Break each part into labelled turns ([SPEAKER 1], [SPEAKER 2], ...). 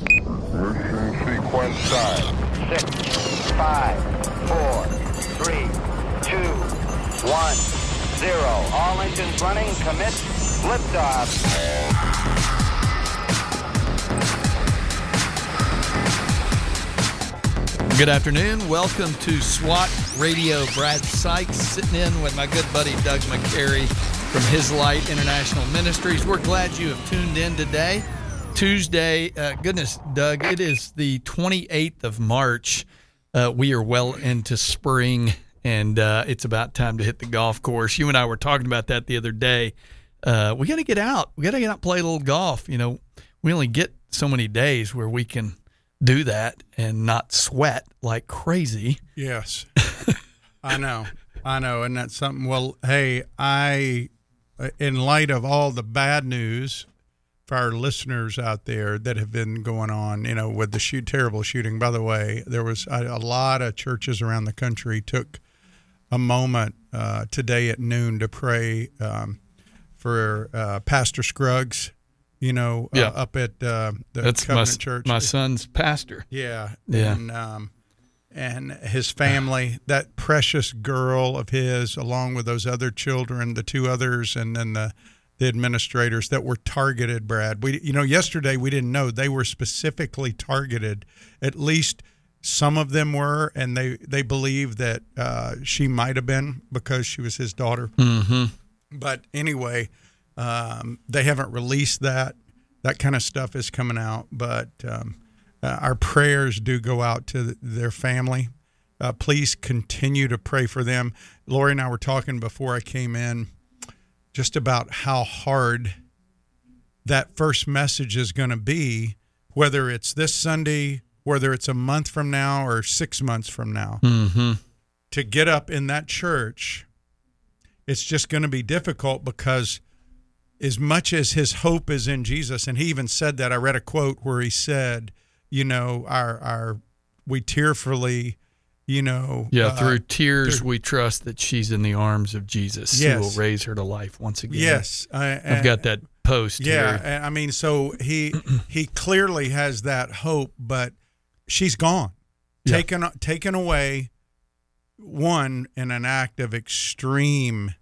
[SPEAKER 1] Mission sequence time.
[SPEAKER 2] Six, five, four, three, two, one, zero. All engines running. Commit. Liftoff.
[SPEAKER 3] Good afternoon. Welcome to SWAT Radio. Brad Sykes sitting in with my good buddy Doug McCary from His Light International Ministries. We're glad you have tuned in today. Tuesday, uh, goodness, Doug, it is the 28th of March. Uh, we are well into spring, and uh, it's about time to hit the golf course. You and I were talking about that the other day. Uh, we got to get out. We got to get out play a little golf. You know, we only get so many days where we can do that and not sweat like crazy.
[SPEAKER 4] Yes. I know. I know. And that's something. Well, hey, I, in light of all the bad news for our listeners out there that have been going on, you know, with the shoot, terrible shooting, by the way, there was a, a lot of churches around the country took a moment uh, today at noon to pray um, for uh, Pastor Scruggs. You know,
[SPEAKER 3] Yeah.
[SPEAKER 4] uh, up at uh, the
[SPEAKER 3] That's my,
[SPEAKER 4] Church.
[SPEAKER 3] my son's pastor.
[SPEAKER 4] Yeah.
[SPEAKER 3] Yeah.
[SPEAKER 4] And um and his family, that precious girl of his, along with those other children, the two others, and then the the administrators that were targeted. Brad, we you know yesterday we didn't know they were specifically targeted. At least some of them were, and they they believe that uh, she might have been because she was his daughter.
[SPEAKER 3] Mm-hmm.
[SPEAKER 4] But anyway, um, they haven't released that. That kind of stuff is coming out, but um, uh, our prayers do go out to th- their family. Uh, please continue to pray for them. Lori and I were talking before I came in just about how hard that first message is going to be, whether it's this Sunday, whether it's a month from now or six months from now
[SPEAKER 3] Mm-hmm.
[SPEAKER 4] to get up in that church, it's just going to be difficult because as much as his hope is in Jesus, and he even said that, I read a quote where he said, you know, our our we tearfully, you know,
[SPEAKER 3] Yeah,
[SPEAKER 4] uh,
[SPEAKER 3] through tears,
[SPEAKER 4] through-
[SPEAKER 3] we trust that she's in the arms of Jesus, who will raise her to life once again.
[SPEAKER 4] yes, I,
[SPEAKER 3] I've got that post
[SPEAKER 4] Yeah,
[SPEAKER 3] here.
[SPEAKER 4] and I mean, so he he clearly has that hope, but she's gone,
[SPEAKER 3] Yeah.
[SPEAKER 4] taken taken away. One in an act of extreme,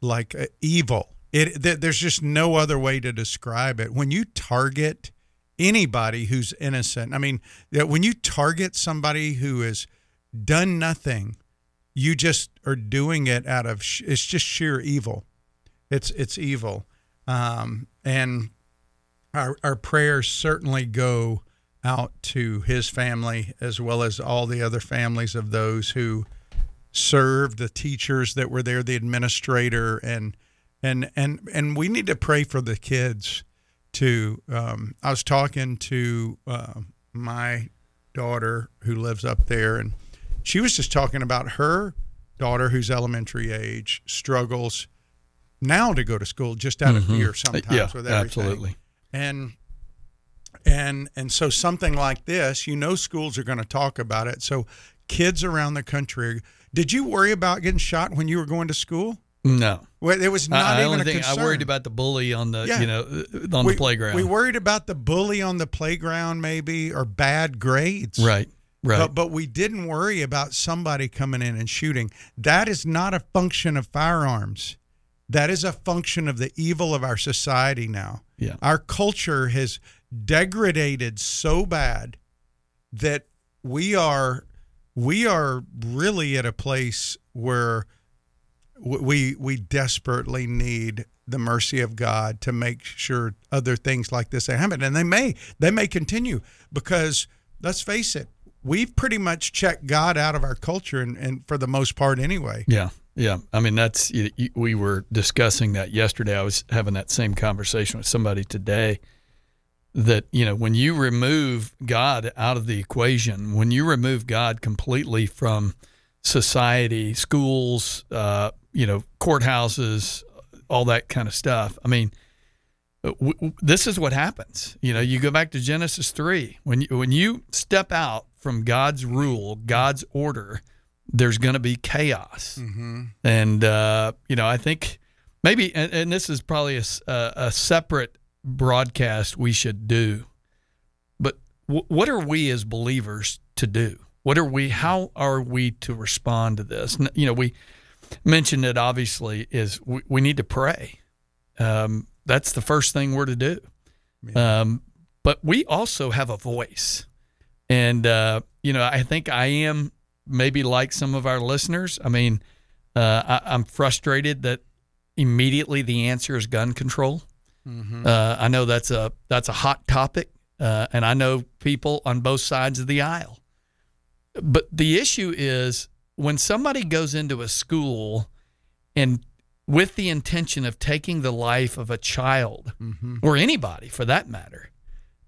[SPEAKER 4] like uh, evil. It th- there's just no other way to describe it. When you target anybody who's innocent, I mean, that when you target somebody who is done nothing, you just are doing it out of sh- it's just sheer evil. It's it's evil, um, and our our prayers certainly go out to his family as well as all the other families of those who served, the teachers that were there, the administrator, and and and and we need to pray for the kids too. Um, I was talking to uh, my daughter who lives up there, and she was just talking about her daughter who's elementary age struggles now to go to school just out of
[SPEAKER 3] Mhm.
[SPEAKER 4] fear sometimes
[SPEAKER 3] yeah,
[SPEAKER 4] with everything
[SPEAKER 3] absolutely.
[SPEAKER 4] and and and so something like this you know schools are going to talk about it so kids around the country did you worry about getting shot when you were going to school
[SPEAKER 3] No.
[SPEAKER 4] well, it was not
[SPEAKER 3] I, I
[SPEAKER 4] even a
[SPEAKER 3] think
[SPEAKER 4] concern.
[SPEAKER 3] I worried about the bully on the
[SPEAKER 4] Yeah.
[SPEAKER 3] you know uh, on
[SPEAKER 4] we,
[SPEAKER 3] the playground.
[SPEAKER 4] we worried about the bully on the playground maybe or bad grades
[SPEAKER 3] right. Right.
[SPEAKER 4] But, but we didn't worry about somebody coming in and shooting. That is not a function of firearms. That is a function of the evil of our society now.
[SPEAKER 3] Yeah.
[SPEAKER 4] Our culture has degraded so bad that we are we are really at a place where we we desperately need the mercy of God to make sure other things like this happen and they may they may continue because let's face it we've pretty much checked God out of our culture and, and for the most part anyway
[SPEAKER 3] Yeah, yeah. I mean, that's we were discussing that yesterday. I was having that same conversation with somebody today. That you know, when you remove God out of the equation, when you remove God completely from society, schools, uh, you know, courthouses, all that kind of stuff. I mean, w- this is what happens. You know, you go back to Genesis three when you, when you step out from God's rule, God's order, there's going to be chaos.
[SPEAKER 4] mm-hmm.
[SPEAKER 3] And uh, you know, I think maybe, and, and this is probably a separate broadcast we should do. But w- what are we as believers to do? What are we? How are we to respond to this? You know, we mentioned it. Obviously, is we, we need to pray. Um, that's the first thing we're to do. Um, but we also have a voice, and uh, you know, I think I am maybe like some of our listeners. I mean, uh, I, I'm frustrated that immediately the answer is gun control. Uh, I know that's a that's a hot topic, uh, and I know people on both sides of the aisle. But the issue is when somebody goes into a school and with the intention of taking the life of a child or anybody for that matter,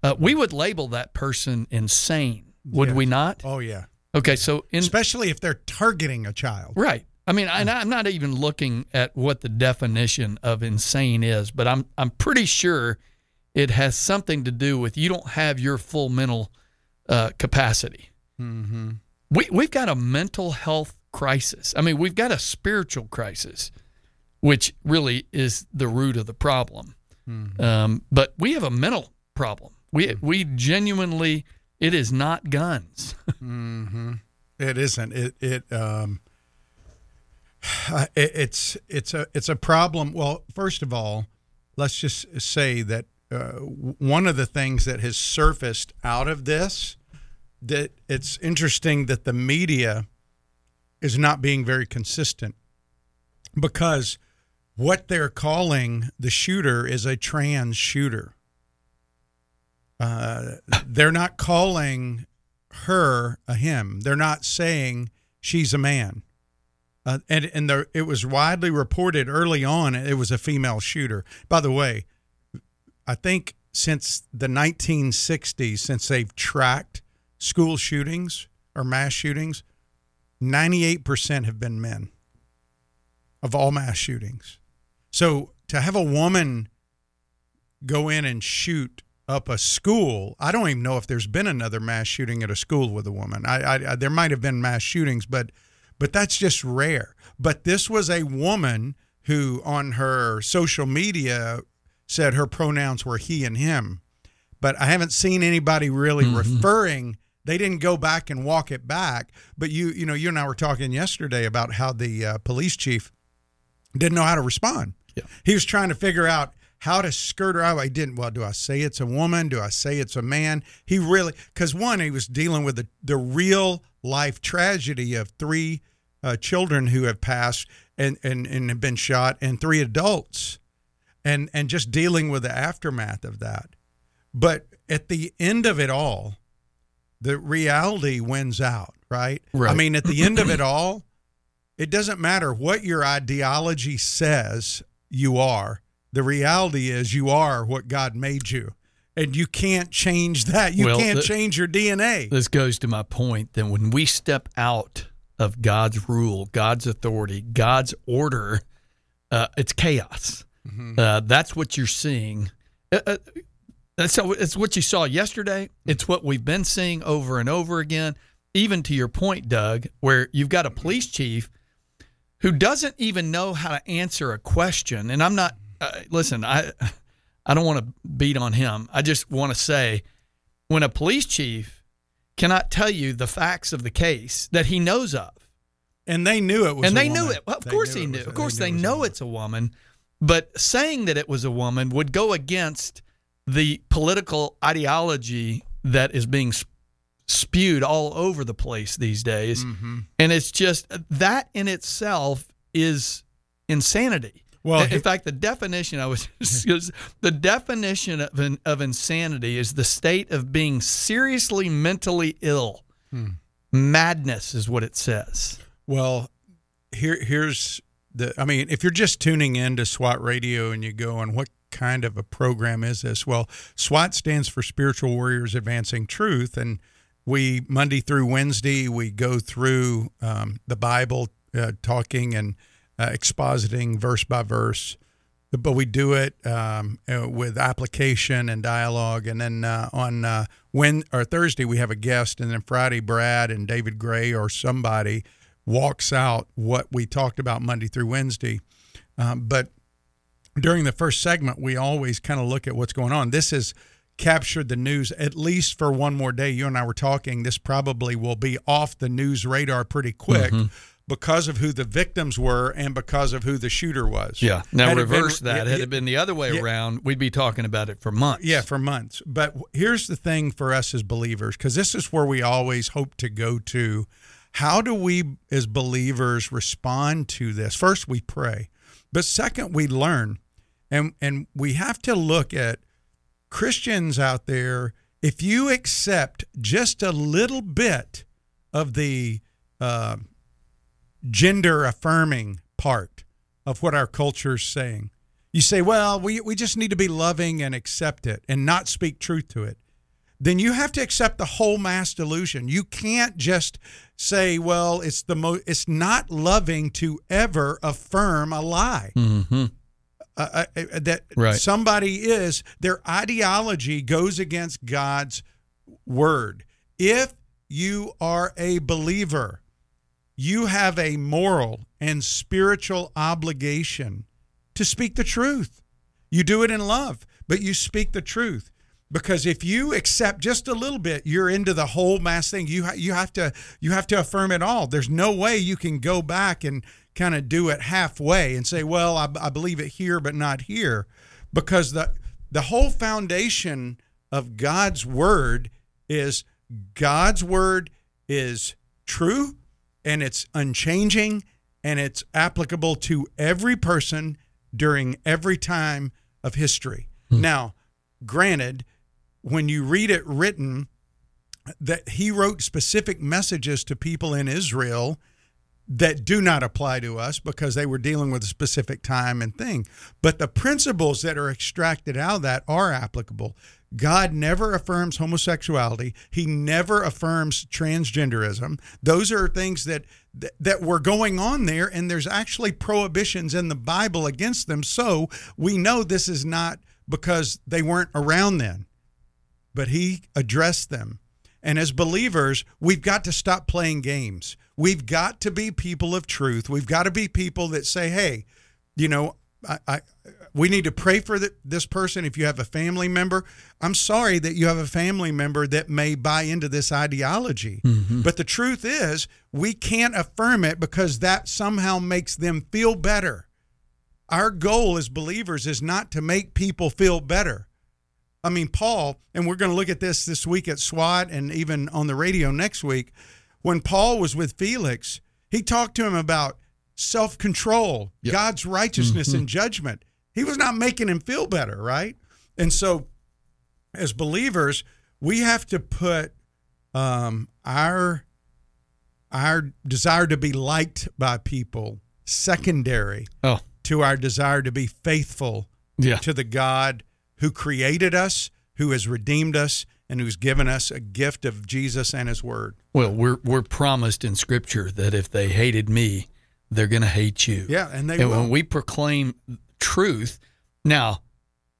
[SPEAKER 3] uh, we would label that person insane, would we not?
[SPEAKER 4] Oh yeah.
[SPEAKER 3] Okay, so in
[SPEAKER 4] Especially if they're targeting a child.
[SPEAKER 3] Right. I mean, and I'm not even looking at what the definition of insane is, but I'm I'm pretty sure it has something to do with you don't have your full mental uh, capacity.
[SPEAKER 4] Mm-hmm.
[SPEAKER 3] We we've got a mental health crisis. I mean, we've got a spiritual crisis, which really is the root of the problem. Um, but we have a mental problem. We we genuinely it is not guns.
[SPEAKER 4] Mm-hmm. It isn't. It it um. It, it's it's a it's a problem. Well, first of all, let's just say that uh, one of the things that has surfaced out of this that it's interesting that the media is not being very consistent because what they're calling the shooter is a trans shooter. Uh, they're not calling her a him. They're not saying she's a man. Uh, and and there, it was widely reported early on it was a female shooter. By the way, I think since the 1960s, since they've tracked school shootings or mass shootings, 98% have been men of all mass shootings. So to have a woman go in and shoot up a school, I don't even know if there's been another mass shooting at a school with a woman. I, I, I there might have been mass shootings, but but that's just rare. But this was a woman who on her social media said her pronouns were he and him. But I haven't seen anybody really referring they didn't go back and walk it back, but you you know you and I were talking yesterday about how the uh, police chief didn't know how to respond.
[SPEAKER 3] Yeah.
[SPEAKER 4] He was trying to figure out how to skirt her out. I didn't. Well, do I say it's a woman? Do I say it's a man? He really, because one, he was dealing with the, the real life tragedy of three uh, children who have passed and, and, and have been shot, and three adults, and and just dealing with the aftermath of that. But at the end of it all, the reality wins out, right?
[SPEAKER 3] Right.
[SPEAKER 4] I mean, at the end of it all, it doesn't matter what your ideology says you are. The reality is you are what God made you. And you can't change that. You
[SPEAKER 3] Well,
[SPEAKER 4] can't change your DNA.
[SPEAKER 3] This goes to my point that when we step out of God's rule, God's authority, God's order, uh, it's chaos. Uh, that's what you're seeing. Uh, uh, that's so it's what you saw yesterday. It's what we've been seeing over and over again. Even to your point, Doug, where you've got a police chief who doesn't even know how to answer a question. And I'm not. Uh, listen, I I don't want to beat on him. I just want to say when a police chief cannot tell you the facts of the case that he knows of.
[SPEAKER 4] And they knew it was
[SPEAKER 3] and
[SPEAKER 4] a
[SPEAKER 3] they knew
[SPEAKER 4] woman.
[SPEAKER 3] it. Well, of
[SPEAKER 4] They
[SPEAKER 3] course
[SPEAKER 4] knew
[SPEAKER 3] he knew.
[SPEAKER 4] was-
[SPEAKER 3] Of course they
[SPEAKER 4] a
[SPEAKER 3] know it's a woman, but saying that it was a woman would go against the political ideology that is being spewed all over the place these days.
[SPEAKER 4] Mm-hmm.
[SPEAKER 3] And it's just that in itself is insanity.
[SPEAKER 4] Well,
[SPEAKER 3] in fact, the definition I was the definition of of insanity is the state of being seriously mentally ill.
[SPEAKER 4] Hmm.
[SPEAKER 3] Madness is what it says.
[SPEAKER 4] Well, here here's the I mean, if you're just tuning in to SWAT radio and you go on what kind of a program is this? Well, SWAT stands for Spiritual Warriors Advancing Truth and we Monday through Wednesday we go through um, the Bible, uh, talking and uh, expositing verse by verse, but we do it um, uh, with application and dialogue. And then uh, on uh, when or Thursday we have a guest, and then Friday Brad and David Gray or somebody walks out what we talked about Monday through Wednesday. Um, but during the first segment, we always kind of look at what's going on. This is captured the news at least for one more day. You and I were talking. This probably will be off the news radar pretty quick.
[SPEAKER 3] Mm-hmm.
[SPEAKER 4] Because of who the victims were and because of who the shooter was.
[SPEAKER 3] Yeah. Now
[SPEAKER 4] Had it been-
[SPEAKER 3] reverse that.
[SPEAKER 4] yeah,
[SPEAKER 3] Had it been the other way
[SPEAKER 4] yeah.
[SPEAKER 3] around, we'd be talking about it for months.
[SPEAKER 4] Yeah, for months. But here's the thing for us as believers, because this is where we always hope to go to. How do we, as believers, respond to this? First, we pray, but second, we learn, and and we have to look at Christians out there. If you accept just a little bit of the uh, gender affirming part of what our culture is saying. You say, well, we, we just need to be loving and accept it and not speak truth to it. Then you have to accept the whole mass delusion. You can't just say, well, it's the mo- it's not loving to ever affirm a lie.
[SPEAKER 3] Mm-hmm.
[SPEAKER 4] Uh, uh, uh, that
[SPEAKER 3] Right.
[SPEAKER 4] somebody is their ideology goes against God's word. If you are a believer, you have a moral and spiritual obligation to speak the truth. You do it in love, but you speak the truth. Because if you accept just a little bit, you're into the whole mass thing. You ha- you have to you have to affirm it all. There's no way you can go back and kind of do it halfway and say, "Well, I, I believe it here, but not here," because the the whole foundation of God's word is God's word is true and it's unchanging and it's applicable to every person during every time of history. Hmm. Now, granted, when you read it written, that he wrote specific messages to people in Israel that do not apply to us because they were dealing with a specific time and thing. But the principles that are extracted out of that are applicable. God never affirms homosexuality. He never affirms transgenderism. Those are things that that, were going on there and there's actually prohibitions in the Bible against them. So we know this is not because they weren't around then but he addressed them. And as believers, we've got to stop playing games. We've got to be people of truth. We've got to be people that say, hey, you know, I, I we need to pray for the, this person. If you have a family member, I'm sorry that you have a family member that may buy into this ideology. Mm-hmm. But the truth is, we can't affirm it because that somehow makes them feel better. Our goal as believers is not to make people feel better. I mean, Paul, and we're going to look at this this week at SWAT and even on the radio next week. When Paul was with Felix, he talked to him about self control,
[SPEAKER 3] Yep.
[SPEAKER 4] God's righteousness and mm-hmm. judgment. He was not making him feel better, right? And so, as believers, we have to put um, our our desire to be liked by people secondary
[SPEAKER 3] Oh,
[SPEAKER 4] to our desire to be faithful
[SPEAKER 3] yeah.
[SPEAKER 4] to the God who created us, who has redeemed us, and who's given us a gift of Jesus and His Word.
[SPEAKER 3] Well, we're we're promised in Scripture that if they hated me, they're going to hate you.
[SPEAKER 4] Yeah, and they
[SPEAKER 3] and
[SPEAKER 4] will.
[SPEAKER 3] when we proclaim truth, now,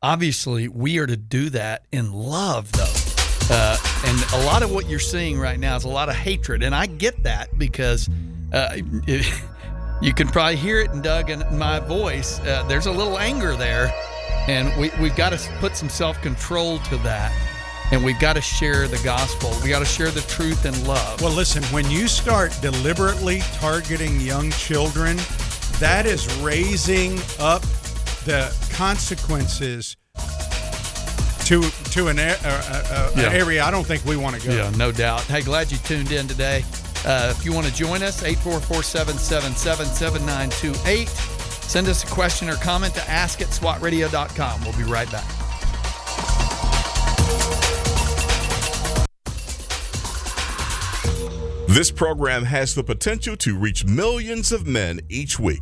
[SPEAKER 3] obviously, we are to do that in love, though. Uh, and a lot of what you're seeing right now is a lot of hatred, and I get that because uh, it, you can probably hear it in Doug and my voice. Uh, there's a little anger there, and we we've got to put some self control to that, and we've got to share the gospel. We got to share the truth and love.
[SPEAKER 4] well, listen, when you start deliberately targeting young children, that is raising up the consequences to to an, a, a, a,
[SPEAKER 3] Yeah.
[SPEAKER 4] an area I don't think we want to go.
[SPEAKER 3] Yeah, no doubt. Hey, glad you tuned in today. Uh, if you want to join us, 844 777 7928. Send us a question or comment to ask at swatradio.com. We'll be right back.
[SPEAKER 5] This program has the potential to reach millions of men each week.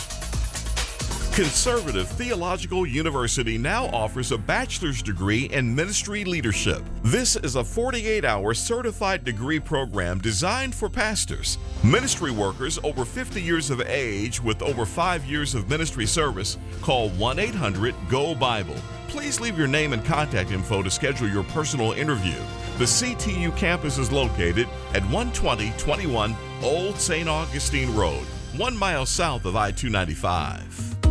[SPEAKER 5] Conservative Theological University now offers a bachelor's degree in ministry leadership. This is a 48 hour certified degree program designed for pastors, ministry workers over 50 years of age with over five years of ministry service. Call 1 800 GO Bible. Please leave your name and contact info to schedule your personal interview. The CTU campus is located at 12021 Old St. Augustine Road, one mile south of I 295.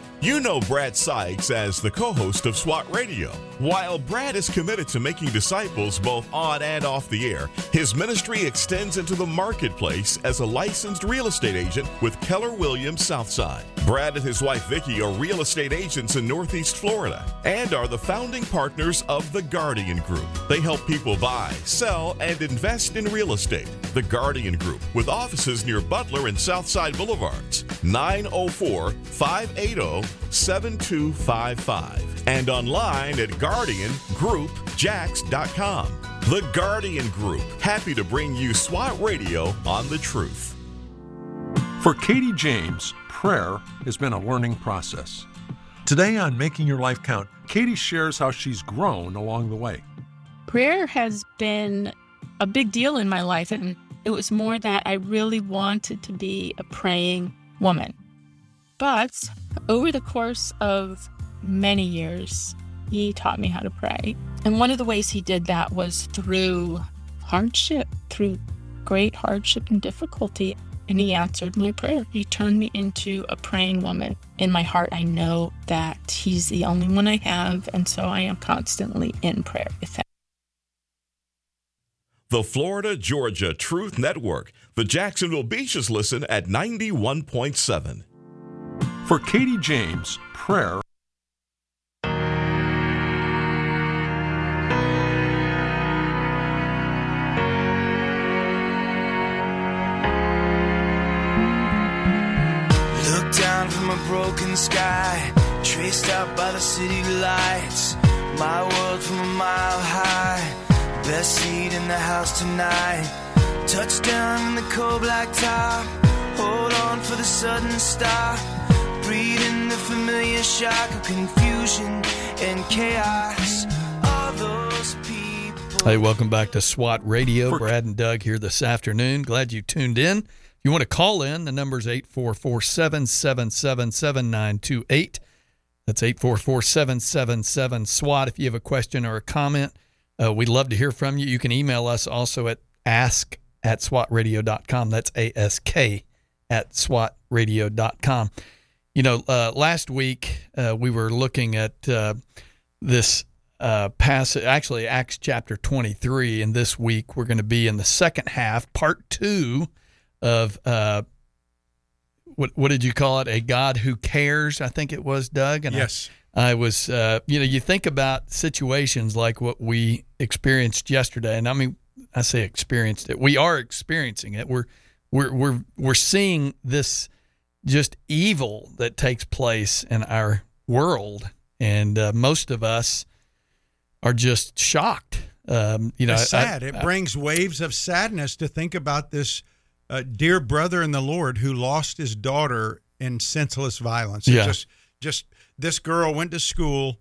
[SPEAKER 5] You know Brad Sykes as the co host of SWAT Radio. While Brad is committed to making disciples both on and off the air, his ministry extends into the marketplace as a licensed real estate agent with Keller Williams Southside. Brad and his wife Vicki are real estate agents in Northeast Florida and are the founding partners of The Guardian Group. They help people buy, sell, and invest in real estate. The Guardian Group, with offices near Butler and Southside Boulevards, 904 580 7255 and online at guardiangroupjax.com. The Guardian Group, happy to bring you SWAT Radio on the truth.
[SPEAKER 6] For Katie James, prayer has been a learning process. Today on Making Your Life Count, Katie shares how she's grown along the way.
[SPEAKER 7] Prayer has been a big deal in my life, and it was more that I really wanted to be a praying woman. But over the course of many years, he taught me how to pray. And one of the ways he did that was through hardship, through great hardship and difficulty. And he answered my prayer. He turned me into a praying woman. In my heart, I know that he's the only one I have. And so I am constantly in prayer with him.
[SPEAKER 5] The Florida Georgia Truth Network. The Jacksonville Beaches listen at 91.7.
[SPEAKER 6] For Katie James, prayer
[SPEAKER 8] Look down from a broken sky, traced out by the city lights. My world from a mile high, best seat in the house tonight. Touchdown in the cold black top, hold on for the sudden stop. Breathe the familiar shock of confusion and chaos. All those people.
[SPEAKER 3] Hey, welcome back to SWAT Radio. Brad and Doug here this afternoon. Glad you tuned in. If you want to call in, the number is 844 777 7928. That's 844 777 SWAT. If you have a question or a comment, uh, we'd love to hear from you. You can email us also at ask at swatradio.com. That's ask at swatradio.com. You know, uh, last week uh, we were looking at uh, this uh, passage, actually Acts chapter 23, and this week we're going to be in the second half, part two of uh, what what did you call it? A God who cares, I think it was, Doug. And
[SPEAKER 4] Yes.
[SPEAKER 3] I, I was, uh, you know, you think about situations like what we experienced yesterday, and I mean, I say experienced it. We are experiencing it. We're we're we're we're seeing this just evil that takes place in our world, and uh, most of us are just shocked. Um, you know,
[SPEAKER 4] It's sad.
[SPEAKER 3] I-
[SPEAKER 4] it brings waves of sadness to think about this uh, dear brother in the Lord who lost his daughter in senseless violence.
[SPEAKER 3] Yeah.
[SPEAKER 4] Just, just this girl went to school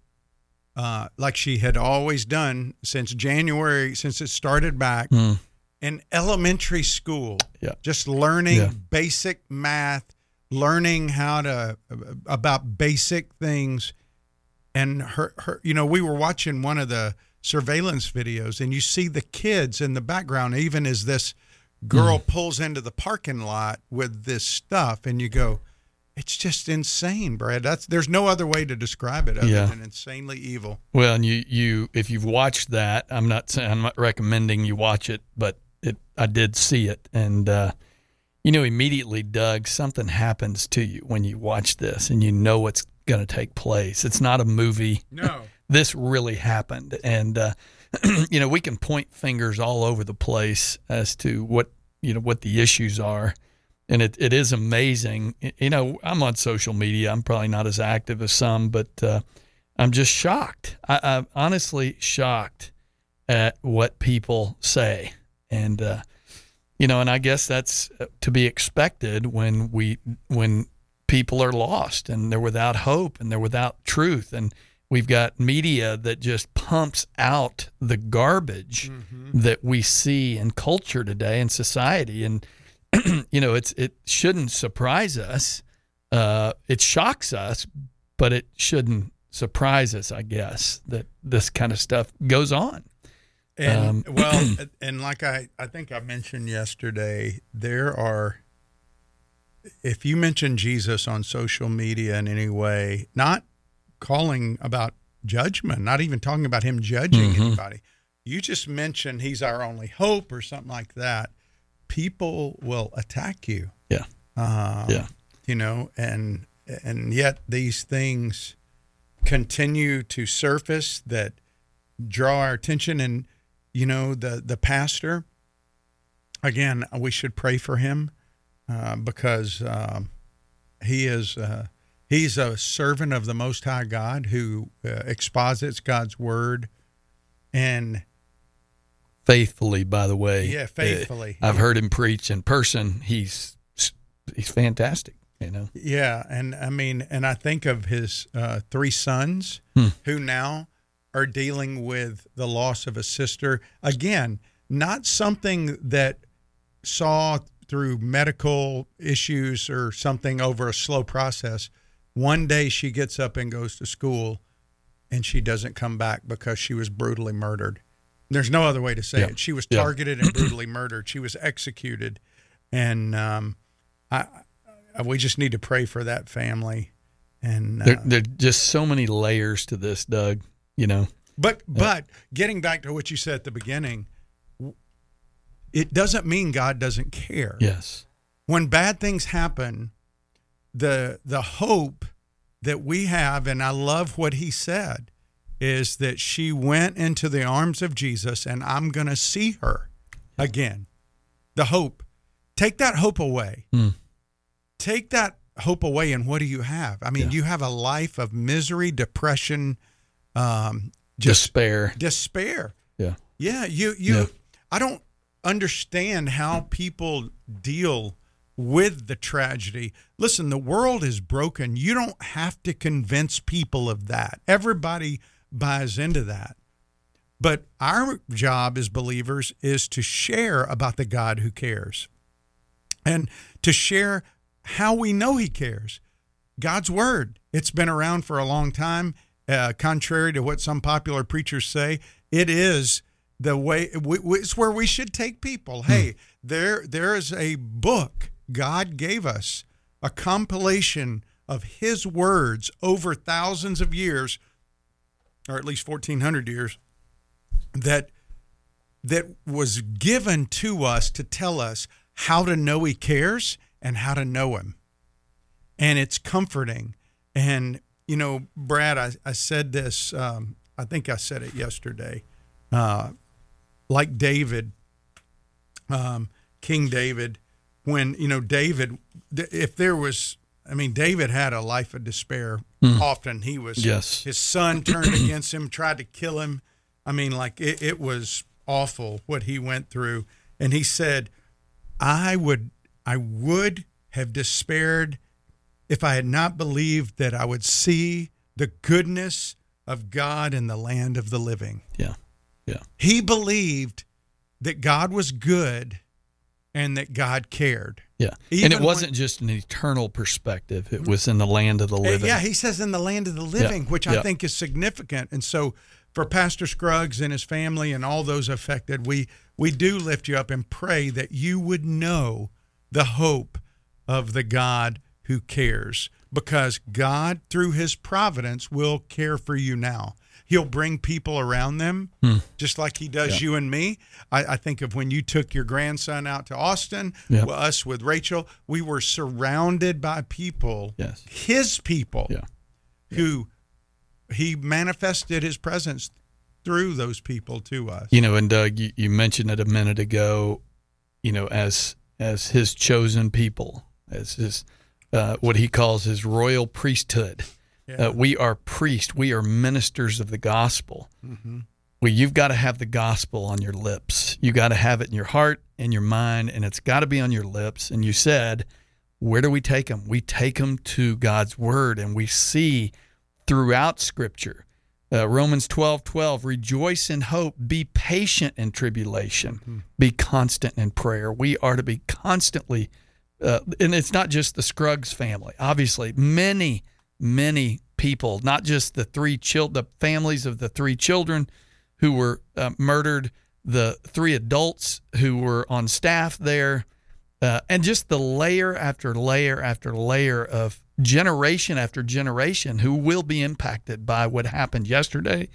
[SPEAKER 4] uh, like she had always done since January, since it started back
[SPEAKER 3] Hmm.
[SPEAKER 4] in elementary school.
[SPEAKER 3] Yeah.
[SPEAKER 4] Just learning
[SPEAKER 3] Yeah.
[SPEAKER 4] basic math, learning how to about basic things and her, her you know we were watching one of the surveillance videos and you see the kids in the background even as this girl pulls into the parking lot with this stuff and you go it's just insane, Brad. That's there's no other way to describe it other
[SPEAKER 3] Yeah.
[SPEAKER 4] than insanely evil.
[SPEAKER 3] Well, and you, you, if you've watched that, I'm not saying I'm not recommending you watch it, but it, I did see it, and uh, you know, immediately, Doug, something happens to you when you watch this, and you know what's going to take place. It's not a movie.
[SPEAKER 4] No.
[SPEAKER 3] This really happened, and uh, you know, we can point fingers all over the place as to what you know what the issues are. And it, it is amazing. You know, I'm on social media. I'm probably not as active as some, but uh, I'm just shocked. I, I'm honestly shocked at what people say, and uh, you know, and I guess that's uh, to be expected when we when people are lost and they're without hope and they're without truth, and we've got media that just pumps out the garbage that we see in culture today in society, and you know, it's it shouldn't surprise us. Uh, it shocks us, but it shouldn't surprise us, I guess, that this kind of stuff goes on.
[SPEAKER 4] And
[SPEAKER 3] Um,
[SPEAKER 4] well, and like I, I think I mentioned yesterday, there are, if you mention Jesus on social media in any way, not calling about judgment, not even talking about him judging
[SPEAKER 3] Mhm.
[SPEAKER 4] anybody, you just mention he's our only hope or something like that, people will attack you.
[SPEAKER 3] Yeah.
[SPEAKER 4] Um,
[SPEAKER 3] Yeah.
[SPEAKER 4] You know, and and yet these things continue to surface that draw our attention and you know the the pastor again we should pray for him uh, because um, he is uh, he's a servant of the most high god who uh, exposits god's word and
[SPEAKER 3] faithfully by the way
[SPEAKER 4] Yeah, faithfully.
[SPEAKER 3] Uh, i've heard him preach in person he's he's fantastic you know
[SPEAKER 4] Yeah, and I mean, and I think of his uh, three sons
[SPEAKER 3] Hmm.
[SPEAKER 4] who now are dealing with the loss of a sister. Again, not something that saw through medical issues or something over a slow process. One day she gets up and goes to school, and she doesn't come back because she was brutally murdered. There's no other way to say
[SPEAKER 3] Yeah.
[SPEAKER 4] it. She was
[SPEAKER 3] Yeah.
[SPEAKER 4] targeted and brutally murdered. She was executed, and um, I, I, we just need to pray for that family. And uh,
[SPEAKER 3] there, there are just so many layers to this doug you know
[SPEAKER 4] but but getting back to what you said at the beginning, it doesn't mean God doesn't care.
[SPEAKER 3] yes
[SPEAKER 4] When bad things happen, the the hope that we have, and I love what he said, is that she went into the arms of Jesus, and I'm going to see her again. The hope. Take that hope away.
[SPEAKER 3] Hmm.
[SPEAKER 4] Take that hope away, and what do you have? I mean,
[SPEAKER 3] Yeah.
[SPEAKER 4] you have a life of misery, depression, um, just
[SPEAKER 3] despair
[SPEAKER 4] despair.
[SPEAKER 3] yeah
[SPEAKER 4] Yeah, you you
[SPEAKER 3] Yeah.
[SPEAKER 4] I don't understand how people deal with the tragedy. Listen, the world is broken. You don't have to convince people of that. Everybody buys into that. But our job as believers is to share about the God who cares and to share how we know he cares. God's word. It's been around for a long time. Uh, contrary to what some popular preachers say, it is the way. We, we- it's where we should take people. Hey, there there is a book God gave us, a compilation of His words over thousands of years, or at least fourteen hundred years, that that was given to us to tell us how to know He cares and how to know Him and it's comforting. And you know, Brad, I, I said this. Um, I think I said it yesterday. Uh, like David, um, King David, when you know David, if there was, I mean, David had a life of despair. Often he was.
[SPEAKER 3] Yes.
[SPEAKER 4] His son turned against him, tried to kill him. I mean, like it, it was awful what he went through. And he said, I would I would have despaired if I had not believed that I would see the goodness of God in the land of the living.
[SPEAKER 3] yeah yeah
[SPEAKER 4] He believed that God was good and that God cared.
[SPEAKER 3] yeah
[SPEAKER 4] Even
[SPEAKER 3] and it wasn't just an eternal perspective it was in the land of the
[SPEAKER 4] Uh,
[SPEAKER 3] living
[SPEAKER 4] Yeah, he says in the land of the living, which I
[SPEAKER 3] yeah.
[SPEAKER 4] think is significant. And so for Pastor Scruggs and his family and all those affected, we we do lift you up and pray that you would know the hope of the God who cares because God, through his providence, will care for you now. He'll bring people around them, hmm. just like he does you and me. I, I think of when you took your grandson out to Austin,
[SPEAKER 3] Yeah.
[SPEAKER 4] well, us with Rachel, we were surrounded by people,
[SPEAKER 3] Yes.
[SPEAKER 4] his people,
[SPEAKER 3] Yeah.
[SPEAKER 4] who he manifested his presence through those people to us.
[SPEAKER 3] You know, and Doug, you, you mentioned it a minute ago. You know, as as his chosen people, as his uh, what he calls his royal priesthood. Uh, we are priests. We are ministers of the gospel. Well, you've got to have the gospel on your lips. You got to have it in your heart and your mind, and it's got to be on your lips. And you said, where do we take them? We take them to God's word, and we see throughout Scripture. Uh, Romans 12 12, rejoice in hope, be patient in tribulation, be constant in prayer. We are to be constantly, uh, and it's not just the Scruggs family. Obviously, many, many people, not just the three chil- the families of the three children who were uh, murdered, the three adults who were on staff there, uh, and just the layer after layer after layer of generation after generation who will be impacted by what happened yesterday,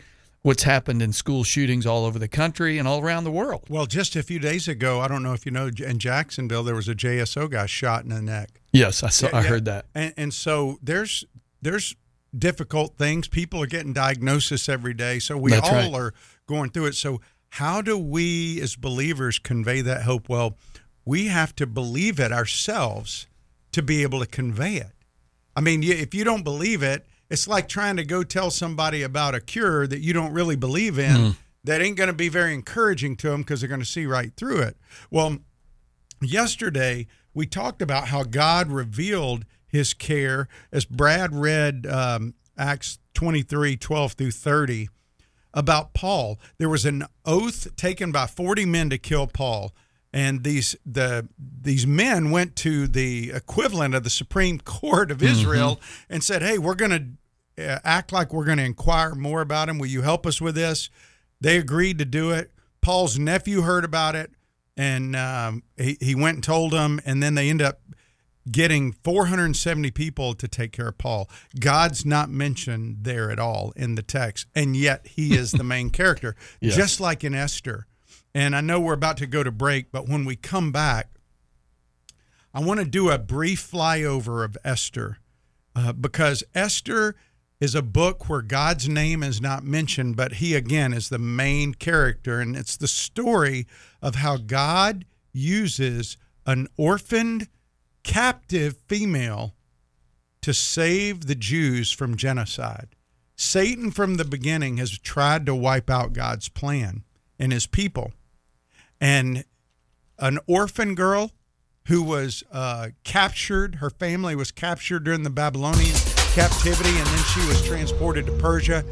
[SPEAKER 3] what's happened in school shootings all over the country and all around the world.
[SPEAKER 4] Well, just a few days ago, I don't know if you know, in Jacksonville, there was a JSO guy shot in the neck.
[SPEAKER 3] Yes, I saw.
[SPEAKER 4] Yeah,
[SPEAKER 3] I
[SPEAKER 4] yeah.
[SPEAKER 3] heard that.
[SPEAKER 4] And, and so there's there's difficult things. People are getting diagnosis every day, so we
[SPEAKER 3] That's
[SPEAKER 4] all
[SPEAKER 3] right.
[SPEAKER 4] are going through it. So how do we as believers convey that hope? Well, we have to believe it ourselves to be able to convey it. I mean, if you don't believe it, it's like trying to go tell somebody about a cure that you don't really believe in. That ain't going to be very encouraging to them because they're going to see right through it. Well, yesterday we talked about how God revealed his care as Brad read um, Acts 23 12 through 30 about Paul. There was an oath taken by 40 men to kill Paul. And these the these men went to the equivalent of the Supreme Court of Israel and said, "Hey, we're going to uh, act like we're going to inquire more about him. Will you help us with this?" They agreed to do it. Paul's nephew heard about it, and um, he he went and told them. And then they end up getting 470 people to take care of Paul. God's not mentioned there at all in the text, and yet he is the main character,
[SPEAKER 3] Yes.
[SPEAKER 4] just like in Esther. And I know we're about to go to break, but when we come back, I want to do a brief flyover of Esther uh, because Esther is a book where God's name is not mentioned, but he again is the main character. And it's the story of how God uses an orphaned, captive female to save the Jews from genocide. Satan, from the beginning, has tried to wipe out God's plan and his people. And an orphan girl who was uh, captured, her family was captured during the Babylonian captivity, and then she was transported to Persia.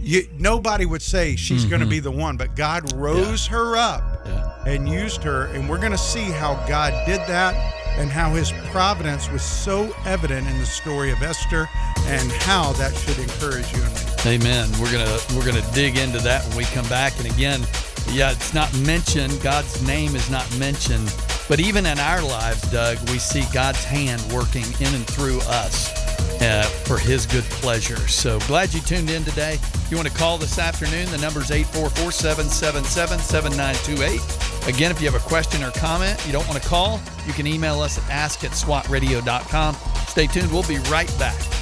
[SPEAKER 4] You, nobody would say she's going to be the one, but God rose her up
[SPEAKER 3] Yeah.
[SPEAKER 4] and used her. And we're going to see how God did that and how his providence was so evident in the story of Esther and how that should encourage you and me.
[SPEAKER 3] Amen. We're gonna we're gonna dig into that when we come back. And again, yeah, it's not mentioned. God's name is not mentioned. But even in our lives, Doug, we see God's hand working in and through us uh, for His good pleasure. So glad you tuned in today. If you want to call this afternoon, the number's 844 777 7928. Again, if you have a question or comment you don't want to call, you can email us at ask at swatradio.com. Stay tuned. We'll be right back.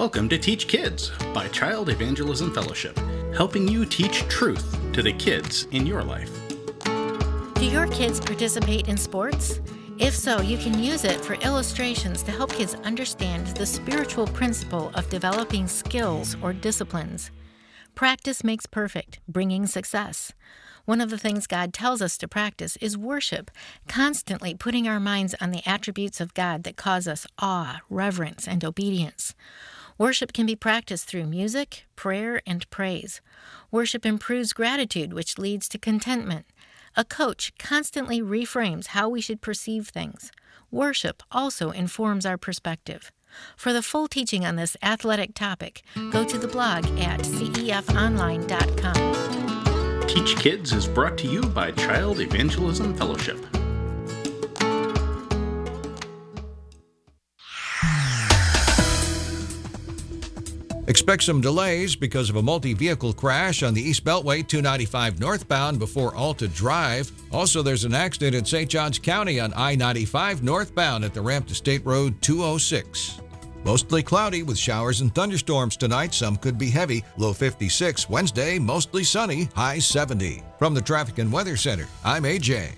[SPEAKER 9] Welcome to Teach Kids by Child Evangelism Fellowship, helping you teach truth to the kids in your life.
[SPEAKER 10] Do your kids participate in sports? If so, you can use it for illustrations to help kids understand the spiritual principle of developing skills or disciplines. Practice makes perfect, bringing success. One of the things God tells us to practice is worship, constantly putting our minds on the attributes of God that cause us awe, reverence, and obedience. Worship can be practiced through music, prayer, and praise. Worship improves gratitude, which leads to contentment. A coach constantly reframes how we should perceive things. Worship also informs our perspective. For the full teaching on this athletic topic, go to the blog at cefonline.com.
[SPEAKER 9] Teach Kids is brought to you by Child Evangelism Fellowship.
[SPEAKER 11] Expect some delays because of a multi vehicle crash on the East Beltway 295 northbound before Alta Drive. Also, there's an accident in St. Johns County on I 95 northbound at the ramp to State Road 206. Mostly cloudy with showers and thunderstorms tonight. Some could be heavy. Low 56. Wednesday, mostly sunny. High 70. From the Traffic and Weather Center, I'm AJ.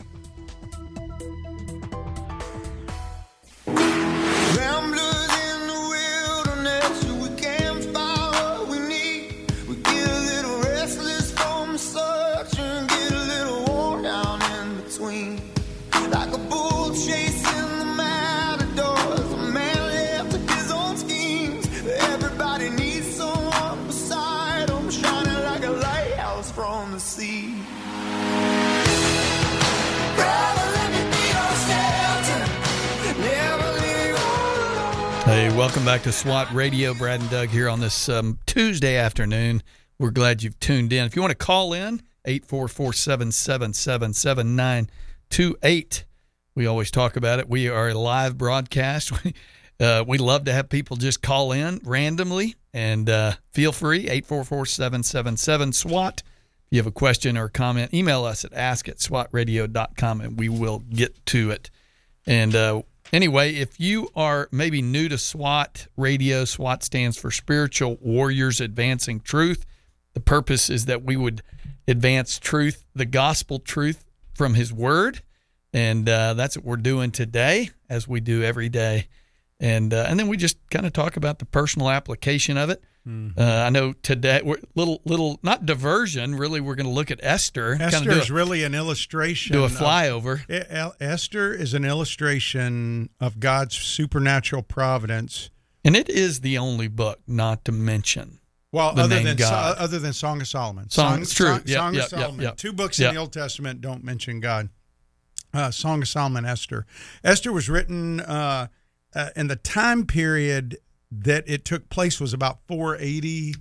[SPEAKER 3] Welcome back to SWAT Radio. Brad and Doug here on this um, Tuesday afternoon. We're glad you've tuned in. If you want to call in, 844 777 7928. We always talk about it. We are a live broadcast. We, uh, we love to have people just call in randomly and uh, feel free, 844 777 SWAT. If you have a question or comment, email us at ask at swatradio.com and we will get to it. And uh, anyway, if you are maybe new to SWAT radio, SWAT stands for Spiritual Warriors Advancing Truth. The purpose is that we would advance truth, the gospel truth from His Word. And uh, that's what we're doing today, as we do every day. And, uh, and then we just kind of talk about the personal application of it.
[SPEAKER 4] Mm-hmm.
[SPEAKER 3] Uh, I know today we're little little not diversion. Really, we're going to look at Esther.
[SPEAKER 4] Esther is
[SPEAKER 3] a-
[SPEAKER 4] really an illustration.
[SPEAKER 3] do a flyover.
[SPEAKER 4] El- Esther is an illustration of God's supernatural providence.
[SPEAKER 3] and it is the only book not to mention.
[SPEAKER 4] Well,
[SPEAKER 3] the
[SPEAKER 4] other than
[SPEAKER 3] God.
[SPEAKER 4] other than Song of Solomon,
[SPEAKER 3] Song- it's true.
[SPEAKER 4] Song,
[SPEAKER 3] Yep,
[SPEAKER 4] Song
[SPEAKER 3] yep,
[SPEAKER 4] of Solomon.
[SPEAKER 3] yep.
[SPEAKER 4] Two books in the Old Testament don't mention God. Uh, Song of Solomon, Esther. Esther was written uh, uh, in the time period that it took place was about 480.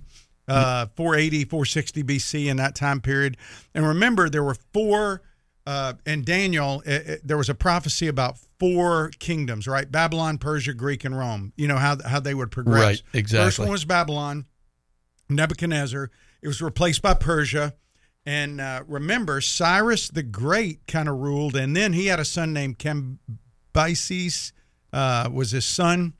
[SPEAKER 4] Uh, 480, 460 BC in that time period. And remember, there were four, uh, in Daniel, it, it- there was a prophecy about four kingdoms, right? Babylon, Persia, Greek, and Rome. You know how, how they would progress.
[SPEAKER 3] Right, exactly.
[SPEAKER 4] First one was Babylon, Nebuchadnezzar. It was replaced by Persia. And uh, remember, Cyrus the Great kind of ruled, and then he had a son named Cambyses, uh, was his son.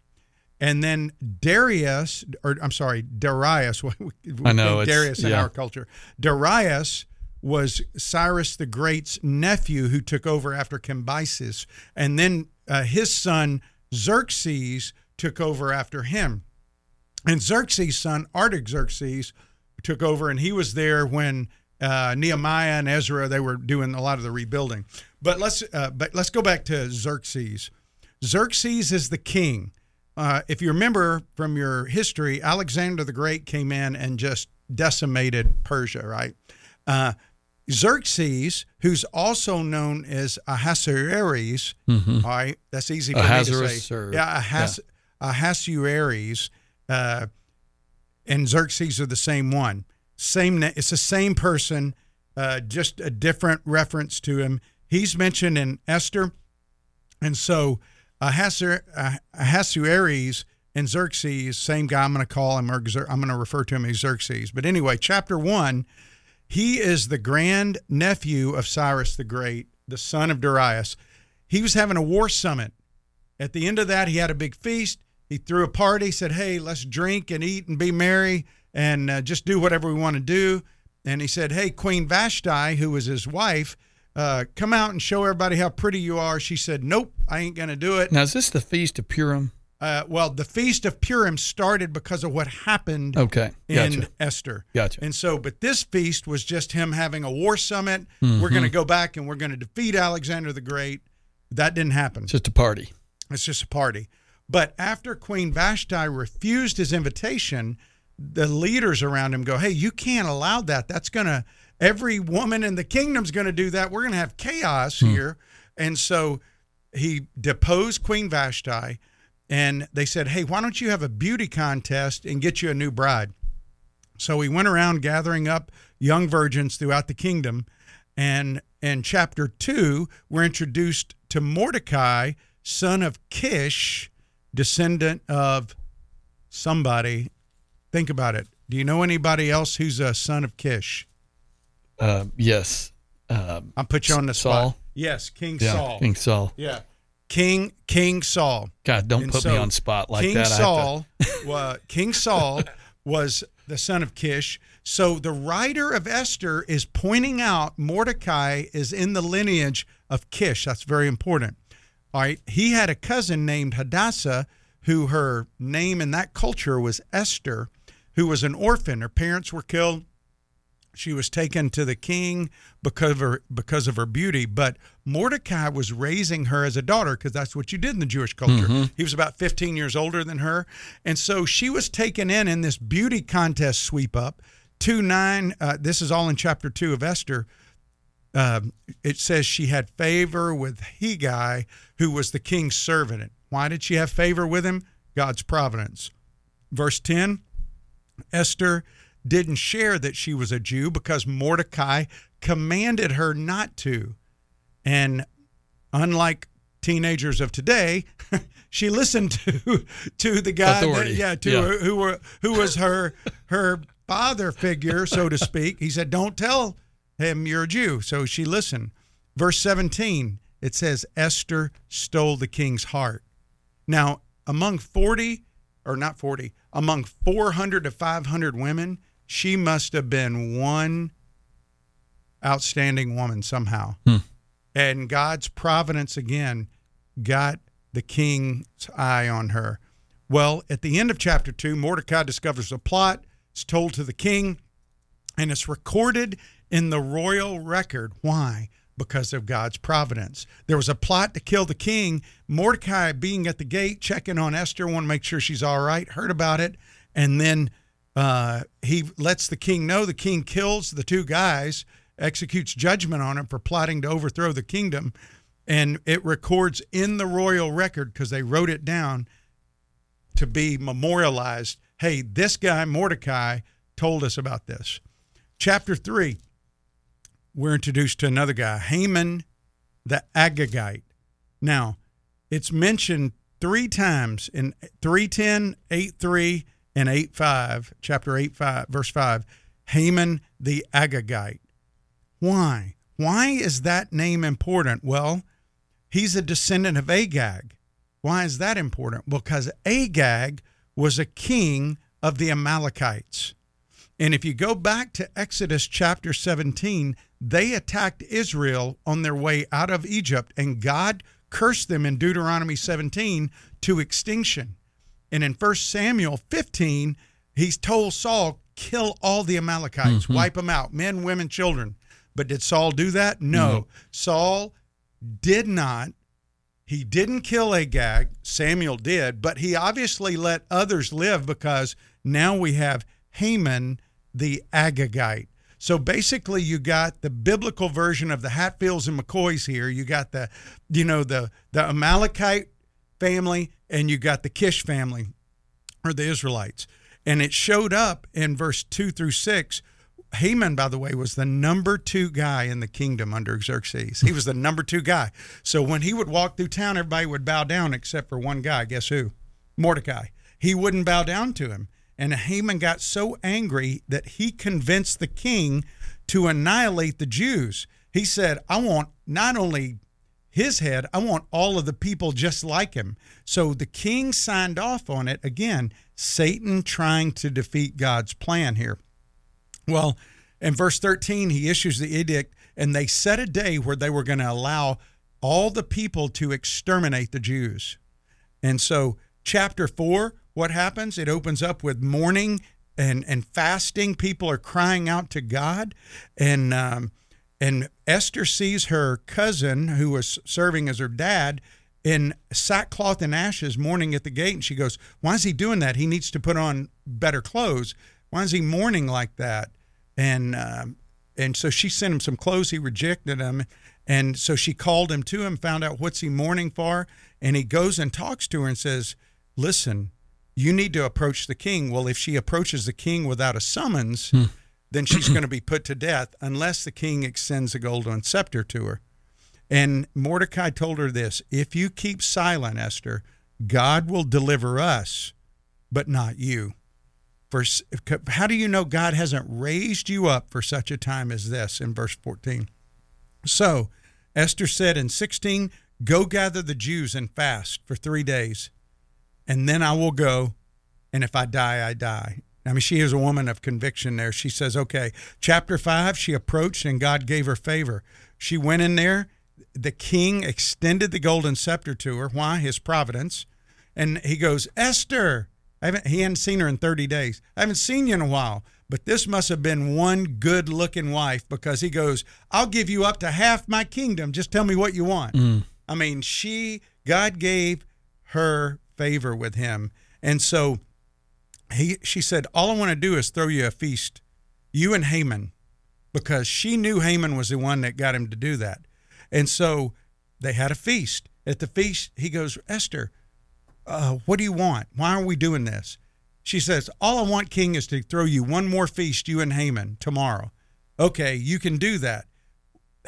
[SPEAKER 4] And then Darius, or I'm sorry, Darius.
[SPEAKER 3] I know,
[SPEAKER 4] Darius in
[SPEAKER 3] yeah.
[SPEAKER 4] our culture. Darius was Cyrus the Great's nephew who took over after Cambyses, and then uh, his son Xerxes took over after him. And Xerxes' son Artaxerxes took over, and he was there when uh, Nehemiah and Ezra they were doing a lot of the rebuilding. But let's uh, but let's go back to Xerxes. Xerxes is the king. Uh, if you remember from your history, Alexander the Great came in and just decimated Persia, right? Uh, Xerxes, who's also known as Ahasuerus,
[SPEAKER 3] Mhm.
[SPEAKER 4] all right, that's easy for me to say.
[SPEAKER 3] or-
[SPEAKER 4] yeah, Ahas- Ahasuerus, uh, and Xerxes are the same one. Same, it's the same person, uh, just a different reference to him. He's mentioned in Esther, and so Ahasuerus and Xerxes, same guy. I'm going to call him, or I'm going to refer to him as Xerxes. But anyway, chapter one, he is the grand nephew of Cyrus the Great, the son of Darius. He was having a war summit. At the end of that, he had a big feast. He threw a party, said, Hey, let's drink and eat and be merry and uh, just do whatever we want to do. And he said, Hey, Queen Vashti, who was his wife, uh, come out and show everybody how pretty you are. She said, Nope, I ain't going to do it.
[SPEAKER 3] Now, is this the Feast of Purim?
[SPEAKER 4] Uh, well, the Feast of Purim started because of what happened
[SPEAKER 3] Okay,
[SPEAKER 4] in. Esther.
[SPEAKER 3] Gotcha.
[SPEAKER 4] And so, but this feast was just him having a war summit.
[SPEAKER 3] Mhm.
[SPEAKER 4] We're going to go back and we're going to defeat Alexander the Great. That didn't happen.
[SPEAKER 3] It's just a party.
[SPEAKER 4] It's just a party. But after Queen Vashti refused his invitation, the leaders around him go, "Hey, you can't allow that. That's going to every woman in the kingdom's going to do that. We're going to have chaos hmm. here." And so he deposed Queen Vashti and they said, "Hey, why don't you have a beauty contest and get you a new bride?" So he went around gathering up young virgins throughout the kingdom. And in chapter two, we're introduced to Mordecai, son of Kish, descendant of somebody. Think about it. Do you know anybody else who's a son of Kish?
[SPEAKER 3] Uh, yes. Uh,
[SPEAKER 4] I'll put you on the
[SPEAKER 3] Saul.
[SPEAKER 4] spot. Yes, King
[SPEAKER 3] Yeah,
[SPEAKER 4] Saul.
[SPEAKER 3] King Saul.
[SPEAKER 4] Yeah. King King Saul.
[SPEAKER 3] God, don't
[SPEAKER 4] And
[SPEAKER 3] put me on spot like
[SPEAKER 4] King
[SPEAKER 3] that. Have to-
[SPEAKER 4] Saul, King Saul was the son of Kish. So the writer of Esther is pointing out Mordecai is in the lineage of Kish. That's very important. All right. He had a cousin named Hadassah, who her name in that culture was Esther, who was an orphan. Her parents were killed. She was taken to the king because of her because of her beauty, but Mordecai was raising her as a daughter because that's what you did in the Jewish culture.
[SPEAKER 3] Mhm.
[SPEAKER 4] He was about 15 years older than her, and so she was taken in in this beauty contest sweep up. Two nine. Uh, this is all in chapter two of Esther. Um, it says she had favor with Hegai, who was the king's servant. Why did she have favor with him? God's providence. Verse 10 Esther didn't share that she was a Jew because Mordecai commanded her not to. And unlike teenagers of today, she listened to to the guy that, yeah, to
[SPEAKER 3] Yeah.
[SPEAKER 4] Her, who were who was her her father figure, so to speak. He said, "Don't tell him you're a Jew." So she listened. Verse 17, it says Esther stole the king's heart. Now, among 40 or not 40, among 400 to 500 women, she must have been one outstanding woman somehow. Hmm. And God's providence again got the king's eye on her. Well, at the end of chapter 2, Mordecai discovers a plot. It's told to the king, and it's recorded in the royal record. Why? Because of God's providence. There was a plot to kill the king. Mordecai, being at the gate, checking on Esther, want to make sure she's all right, heard about it, and then uh, he lets the king know. The king kills the two guys, executes judgment on him for plotting to overthrow the kingdom, and it records in the royal record because they wrote it down to be memorialized. Hey, this guy, Mordecai, told us about this. Chapter 3, we're introduced to another guy, Haman the Agagite. Now, it's mentioned three times in 310, 83, and 85, chapter 8, 5, verse 5, Haman the Agagite. Why? Why is that name important? Well, he's a descendant of Agag. Why is that important? Because Agag was a king of the Amalekites. And if you go back to Exodus chapter 17, they attacked Israel on their way out of Egypt, and God cursed them in Deuteronomy 17 to extinction. And in 1 Samuel 15, he's told Saul, kill all the Amalekites,
[SPEAKER 3] Mhm.
[SPEAKER 4] wipe them out, men, women, children. But did Saul do that? No. Saul did not. He didn't kill Agag. Samuel did, but he obviously let others live because now we have Haman the Agagite. So basically, you got the biblical version of the Hatfields and McCoys here. You got the, you know, the the Amalekite family, and you got the Kish family, or the Israelites. And it showed up in verse two through six. Haman, by the way, was the number two guy in the kingdom under Xerxes. He was the number two guy. So when he would walk through town, everybody would bow down except for one guy. Guess who? Mordecai. He wouldn't bow down to him. And Haman got so angry that he convinced the king to annihilate the Jews. He said, I want not only his head, I want all of the people just like him. So the king signed off on it. Again, Satan trying to defeat God's plan here. Well, in verse 13, he issues the edict, and they set a day where they were going to allow all the people to exterminate the Jews. And so, chapter four, what happens? It opens up with mourning and, and fasting. People are crying out to God. And, um, and Esther sees her cousin, who was serving as her dad, in sackcloth and ashes mourning at the gate. And she goes, Why is he doing that? He needs to put on better clothes. Why is he mourning like that? And um, and so she sent him some clothes. He rejected them, and so she called him to him, found out what's he mourning for, and he goes and talks to her and says, "Listen, you need to approach the king." Well, if she approaches the king without a summons, then she's going to be put to death unless the king extends the golden scepter to her. And Mordecai told her this if you keep silent, Esther, God will deliver us, but not you. For, how do you know God hasn't raised you up for such a time as this in verse 14? So Esther said in 16, Go gather the Jews and fast for three days, and then I will go, and if I die, I die. I mean, she is a woman of conviction there. She says, okay, chapter five, she approached and God gave her favor. She went in there. The king extended the golden scepter to her. Why? His providence. And he goes, Esther. I haven't, he hadn't seen her in 30 days. I haven't seen you in a while. But this must have been one good looking wife because he goes, I'll give you up to half my kingdom. Just tell me what you want. Mm. I mean, she, God gave her favor with him. And so he she said, All I want to do is throw you a feast, you and Haman, because she knew Haman was the one that got him to do that. And so they had a feast. At the feast, he goes, Esther, uh, what do you want? Why are we doing this? She says, All I want, King, is to throw you one more feast, you and Haman, tomorrow. Okay, you can do that.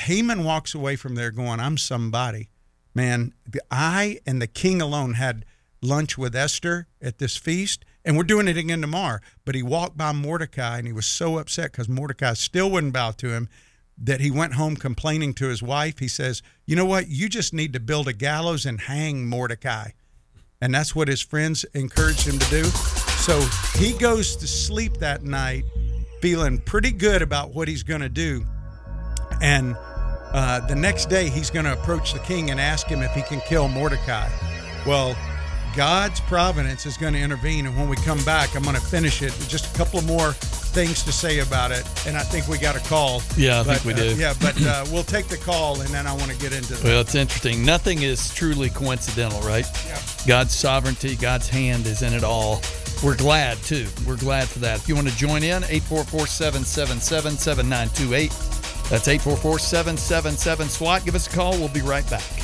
[SPEAKER 4] Haman walks away from there going, I'm somebody. Man, I and the king alone had lunch with Esther at this feast, and we're doing it again tomorrow. But he walked by Mordecai and he was so upset because Mordecai still wouldn't bow to him that he went home complaining to his wife. He says, You know what? You just need to build a gallows and hang Mordecai. And that's what his friends encouraged him to do. So he goes to sleep that night feeling pretty good about what he's going to do. And uh, the next day, he's going to approach the king and ask him if he can kill Mordecai. Well, God's providence is going to intervene. And when we come back, I'm going to finish it. Just a couple of more things to say about it. And I think we got a call.
[SPEAKER 3] Yeah, I
[SPEAKER 4] but,
[SPEAKER 3] think we do.
[SPEAKER 4] Uh, yeah, but uh, we'll take the call and then I want to get into
[SPEAKER 3] Well, it's interesting. Nothing is truly coincidental, right?
[SPEAKER 4] Yeah.
[SPEAKER 3] God's sovereignty, God's hand is in it all. We're glad too. We're glad for that. If you want to join in, 844 777 7928. That's 844 777 SWAT. Give us a call. We'll be right back.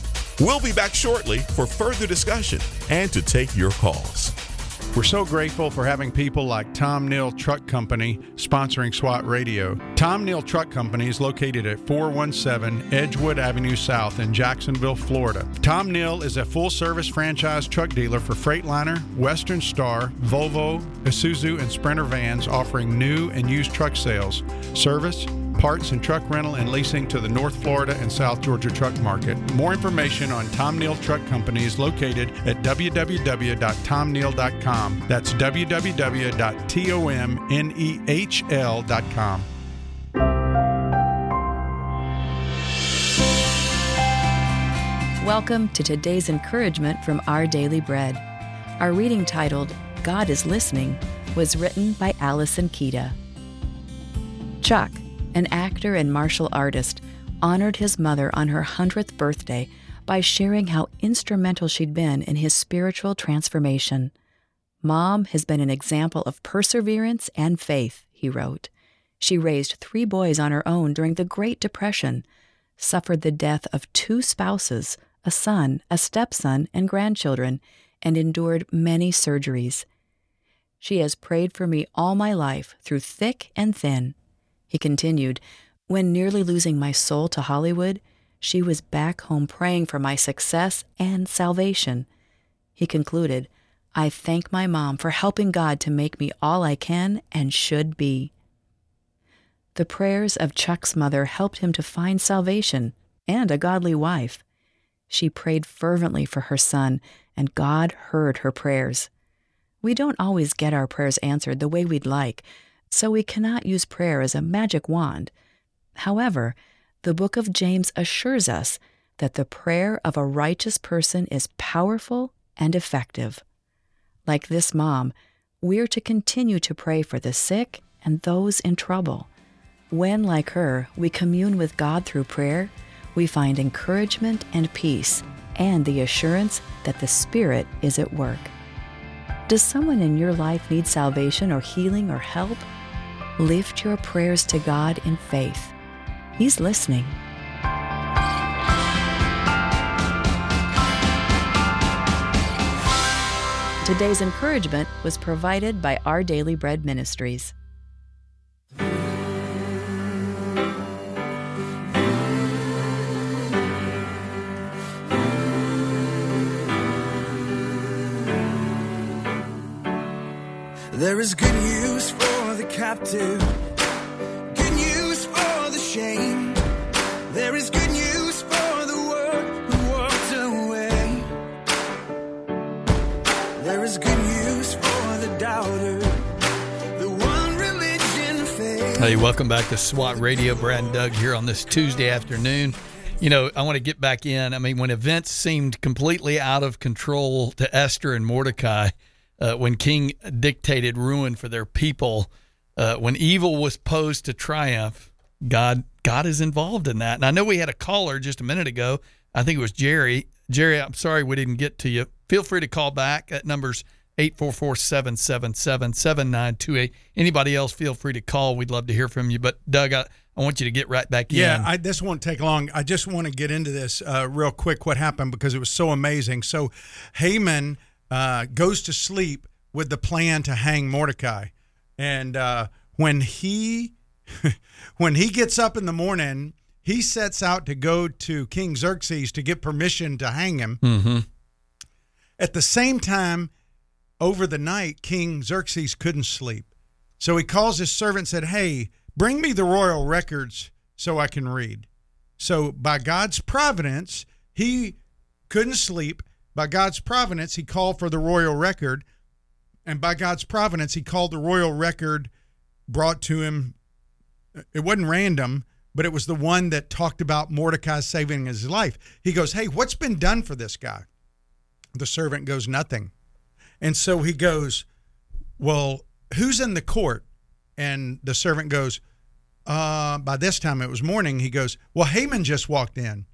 [SPEAKER 5] We'll be back shortly for further discussion and to take your calls.
[SPEAKER 4] We're so grateful for having people like Tom Nehl Truck Company sponsoring SWAT Radio. Tom Nehl Truck Company is located at 417 Edgewood Avenue South in Jacksonville, Florida. Tom Nehl is a full service franchise truck dealer for Freightliner, Western Star, Volvo, Isuzu, and Sprinter vans offering new and used truck sales, service, parts and truck rental and leasing to the North Florida and South Georgia truck market. More information on Tom Nehl Truck Company is located at www.tomnehl.com. That's www.tomnehl.com.
[SPEAKER 12] Welcome to today's encouragement from Our Daily Bread. Our reading titled God is Listening was written by Alyson Kieda. Chuck, an actor and martial artist, honored his mother on her 100th birthday by sharing how instrumental she'd been in his spiritual transformation. Mom has been an example of perseverance and faith, he wrote. She raised three boys on her own during the Great Depression, suffered the death of two spouses, a son, a stepson, and grandchildren, and endured many surgeries. She has prayed for me all my life through thick and thin. He continued, When nearly losing my soul to Hollywood, she was back home praying for my success and salvation. He concluded, I thank my mom for helping God to make me all I can and should be. The prayers of Chuck's mother helped him to find salvation and a godly wife. She prayed fervently for her son, and God heard her prayers. We don't always get our prayers answered the way we'd like, so we cannot use prayer as a magic wand. However, the book of James assures us that the prayer of a righteous person is powerful and effective. Like this mom, we're to continue to pray for the sick and those in trouble. When, like her, we commune with God through prayer, we find encouragement and peace and the assurance that the Spirit is at work. Does someone in your life need salvation or healing or help? Lift your prayers to God in faith. He's listening. Today's encouragement was provided by Our Daily Bread Ministries.
[SPEAKER 8] There is good news for the captive, good news for the shame. There is good news for the world who walked away. There is good news for the doubter, the one religion faith.
[SPEAKER 3] Hey, welcome back to SWAT Radio. Brad and Doug here on this Tuesday afternoon. You know, I want to get back in. I mean, when events seemed completely out of control to Esther and Mordecai, uh, when King dictated ruin for their people, uh, when evil was posed to triumph, God God is involved in that. And I know we had a caller just a minute ago. I think it was Jerry. Jerry, I'm sorry we didn't get to you. Feel free to call back at numbers 844-777-7928. Anybody else, feel free to call. We'd love to hear from you. But Doug, I, I want you to get right back
[SPEAKER 4] Yeah,
[SPEAKER 3] in.
[SPEAKER 4] I, this won't take long. I just want to get into this uh, real quick. What happened because it was so amazing. So, Haman uh, goes to sleep with the plan to hang Mordecai, and uh, when he when he gets up in the morning, he sets out to go to King Xerxes to get permission to hang him.
[SPEAKER 3] mm-hmm.
[SPEAKER 4] At the same time, over the night, King Xerxes couldn't sleep. So he calls his servant and said, Hey, bring me the royal records so I can read. So by God's providence, he couldn't sleep. By God's providence, he called for the royal record. And by God's providence, he called the royal record brought to him. It wasn't random, but it was the one that talked about Mordecai saving his life. He goes, Hey, what's been done for this guy? The servant goes, Nothing. And so he goes, Well, who's in the court? And the servant goes, uh, By this time it was morning. He goes, Well, Haman just walked in.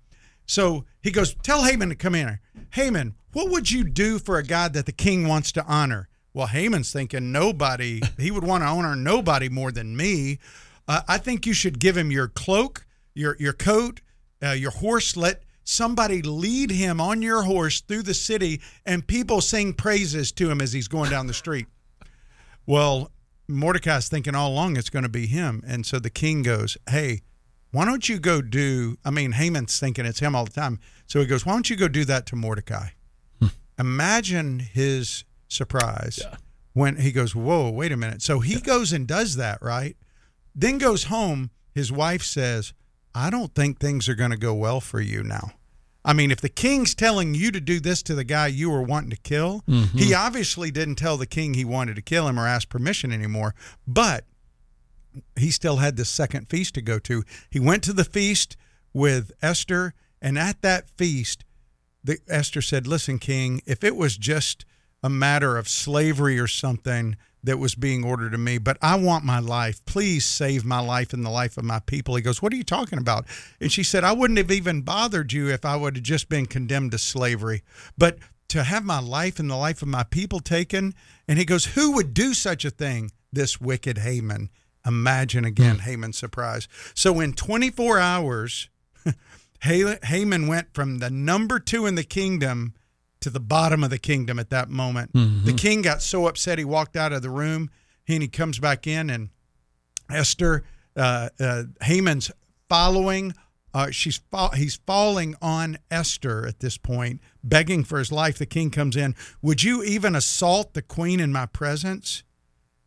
[SPEAKER 4] So he goes, Tell Haman to come in here. Haman, what would you do for a God that the king wants to honor? Well, Haman's thinking nobody, he would want to honor nobody more than me. Uh, I think you should give him your cloak, your, your coat, uh, your horse. Let somebody lead him on your horse through the city and people sing praises to him as he's going down the street. Well, Mordecai's thinking all along it's going to be him. And so the king goes, Hey, why don't you go do? I mean, Haman's thinking it's him all the time. So he goes, Why don't you go do that to Mordecai? Imagine his surprise when he goes, Whoa, wait a minute. So he goes and does that, right? Then goes home. His wife says, I don't think things are going to go well for you now. I mean, if the king's telling you to do this to the guy you were wanting to kill,
[SPEAKER 3] Mhm.
[SPEAKER 4] he obviously didn't tell the king he wanted to kill him or ask permission anymore. But he still had this second feast to go to. He went to the feast with Esther, and at that feast, the, Esther said, "Listen, King, if it was just a matter of slavery or something that was being ordered to me, but I want my life. Please save my life and the life of my people." He goes, "What are you talking about?" And she said, "I wouldn't have even bothered you if I would have just been condemned to slavery, but." To have my life and the life of my people taken. And he goes, Who would do such a thing? This wicked Haman. Imagine again Haman's surprise. So in 24 hours, Haman went from the number two in the kingdom to the bottom of the kingdom at that moment. The king got so upset he walked out of the room and he comes back in and Esther, uh, uh, Haman's following. Uh, she's fa- he's falling on Esther at this point, begging for his life. The king comes in. Would you even assault the queen in my presence?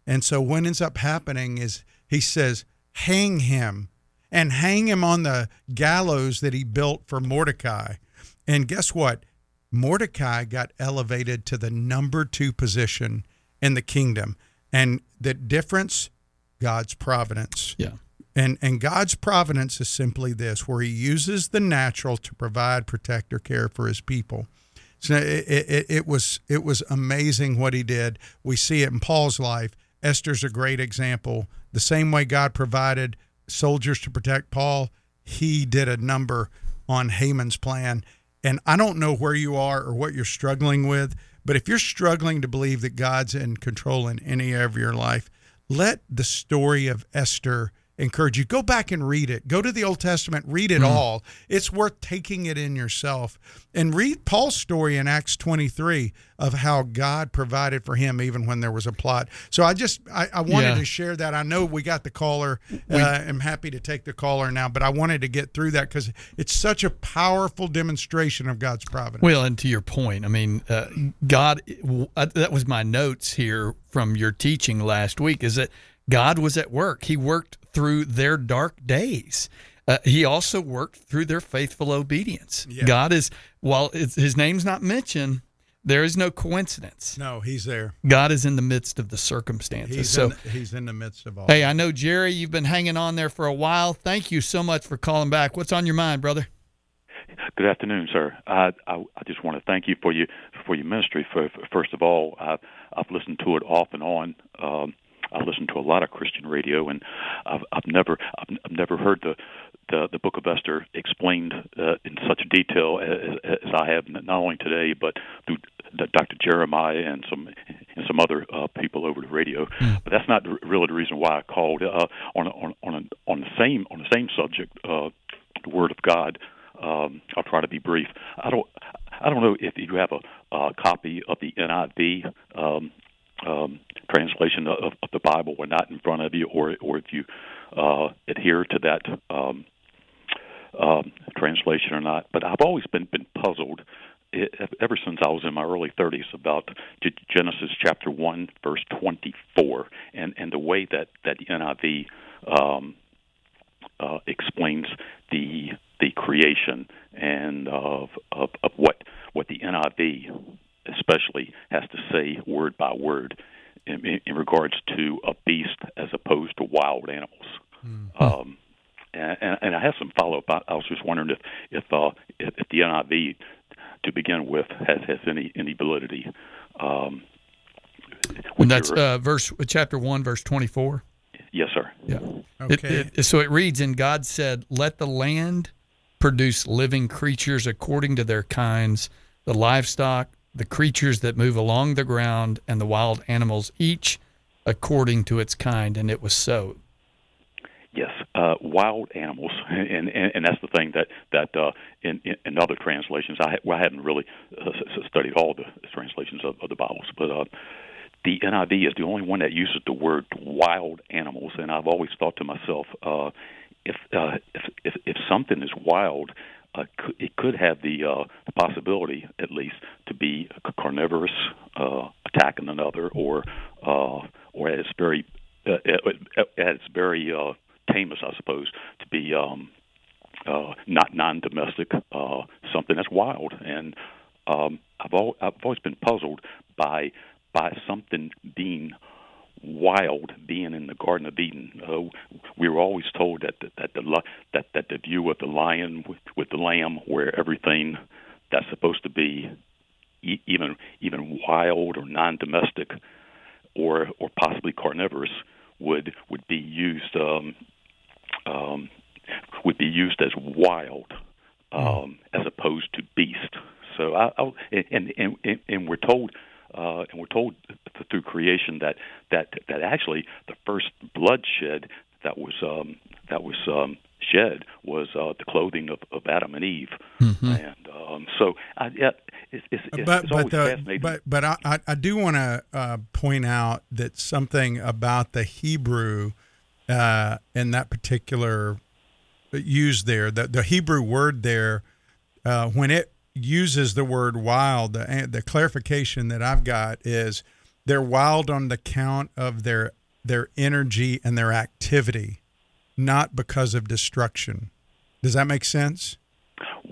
[SPEAKER 4] And so what ends up happening is he says, hang him and hang him on the gallows that he built for Mordecai. And guess what? Mordecai got elevated to the number two position in the kingdom. And the difference, God's providence.
[SPEAKER 3] Yeah.
[SPEAKER 4] And and God's providence is simply this where he uses the natural to provide, protect, or care for his people. So it, it, it was it was amazing what he did. We see it in Paul's life. Esther's a great example. The same way God provided soldiers to protect Paul, he did a number on Haman's plan. And I don't know where you are or what you're struggling with, but if you're struggling to believe that God's in control in any area of your life, let the story of Esther encourage you. Go back and read it. Go to the Old Testament, read it
[SPEAKER 3] Mm.
[SPEAKER 4] all. It's worth taking it in yourself. And read Paul's story in Acts 23 of how God provided for him even when there was a plot. So I just I, I wanted
[SPEAKER 3] Yeah.
[SPEAKER 4] to share that. I know we got the caller.
[SPEAKER 3] We-
[SPEAKER 4] uh, I'm happy to take the caller now, but I wanted to get through that because it's such a powerful demonstration of God's providence.
[SPEAKER 3] Well, and to your point, I mean, uh, God, uh, that was my notes here from your teaching last week is that God was at work. He worked through their dark days. Uh, he also worked through their faithful obedience.
[SPEAKER 4] Yeah.
[SPEAKER 3] God is, while it's, his name's not mentioned, there is no coincidence.
[SPEAKER 4] No, he's there.
[SPEAKER 3] God is in the midst of the circumstances.
[SPEAKER 4] He's
[SPEAKER 3] so,
[SPEAKER 4] in, he's in the midst of all.
[SPEAKER 3] hey, I know, Jerry, you've been hanging on there for a while. Thank you so much for calling back. What's on your mind, brother?
[SPEAKER 13] Good afternoon, sir. I, I, I just want to thank you for your for your ministry. For, for first of all, I've I've listened to it off and on. Um, I listen to a lot of Christian radio, and I've I've never I've, I've never heard the the, the Book of Esther explained uh, in such detail as, as I have not only today, but through Dr. Jeremiah and some and some other uh, people over the radio. But that's not really the reason why I called. Uh, on on on a, on the same on the same subject, uh, the Word of God. Um, I'll try to be brief. I don't I don't know if you have a, a copy of the NIV um, um, translation of, of the Bible were not in front of you, or or if you uh, adhere to that um, um, translation or not. But I've always been been puzzled ever since I was in my early 30s about Genesis chapter one verse 24 and and the way that that the NIV um, uh, explains the the creation and of, of of what what the NIV especially has to say word by word in, in, in regards to a beast as opposed to wild animals. Um, and, and, and I have some follow up. I, I was just wondering if if, uh, if if the NIV to begin with has has any any validity. Um,
[SPEAKER 3] And that's uh, verse chapter one, verse twenty-four.
[SPEAKER 13] yes, sir.
[SPEAKER 3] Yeah.
[SPEAKER 4] Okay.
[SPEAKER 3] It, it, so it reads, and God said, "Let the land produce living creatures according to their kinds, the livestock, the creatures that move along the ground, and the wild animals, each according to its kind." And it was so.
[SPEAKER 13] Yes, uh, wild animals, and, and and that's the thing that that uh, in, in in other translations I well, I hadn't really uh, studied all the translations of, of the Bibles, but uh, the NIV is the only one that uses the word wild animals, and I've always thought to myself, uh, if, uh, if if if something is wild, uh, it could have the uh, the possibility, at least, to be a carnivorous, uh, attacking another, or uh, or at its very uh, at, at its very uh, tamest, I suppose, to be um, uh, not non-domestic, uh, something that's wild. And um, I've al- I've always been puzzled by by something being wild being in the Garden of Eden. Uh, we were always told that the, that the that that the view of the lion with, with the lamb, where everything that's supposed to be e- even even wild or non-domestic, or or possibly carnivorous, would would be used um, um, would be used as wild um, as opposed to beast. So I, I and, and and and we're told uh, and we're told th- through creation that that that actually the first bloodshed that was um, that was um, shed was uh, the clothing of, of Adam and Eve, and um, so I, yeah, it's, it's, it's,
[SPEAKER 4] but
[SPEAKER 13] it's
[SPEAKER 4] but
[SPEAKER 13] always
[SPEAKER 4] the,
[SPEAKER 13] fascinating.
[SPEAKER 4] but but I I, I do want to uh, point out that something about the Hebrew uh, in that particular use there the the Hebrew word there uh, when it uses the word wild the the clarification that I've got is they're wild on the count of their their energy and their activity, not because of destruction. Does that make sense?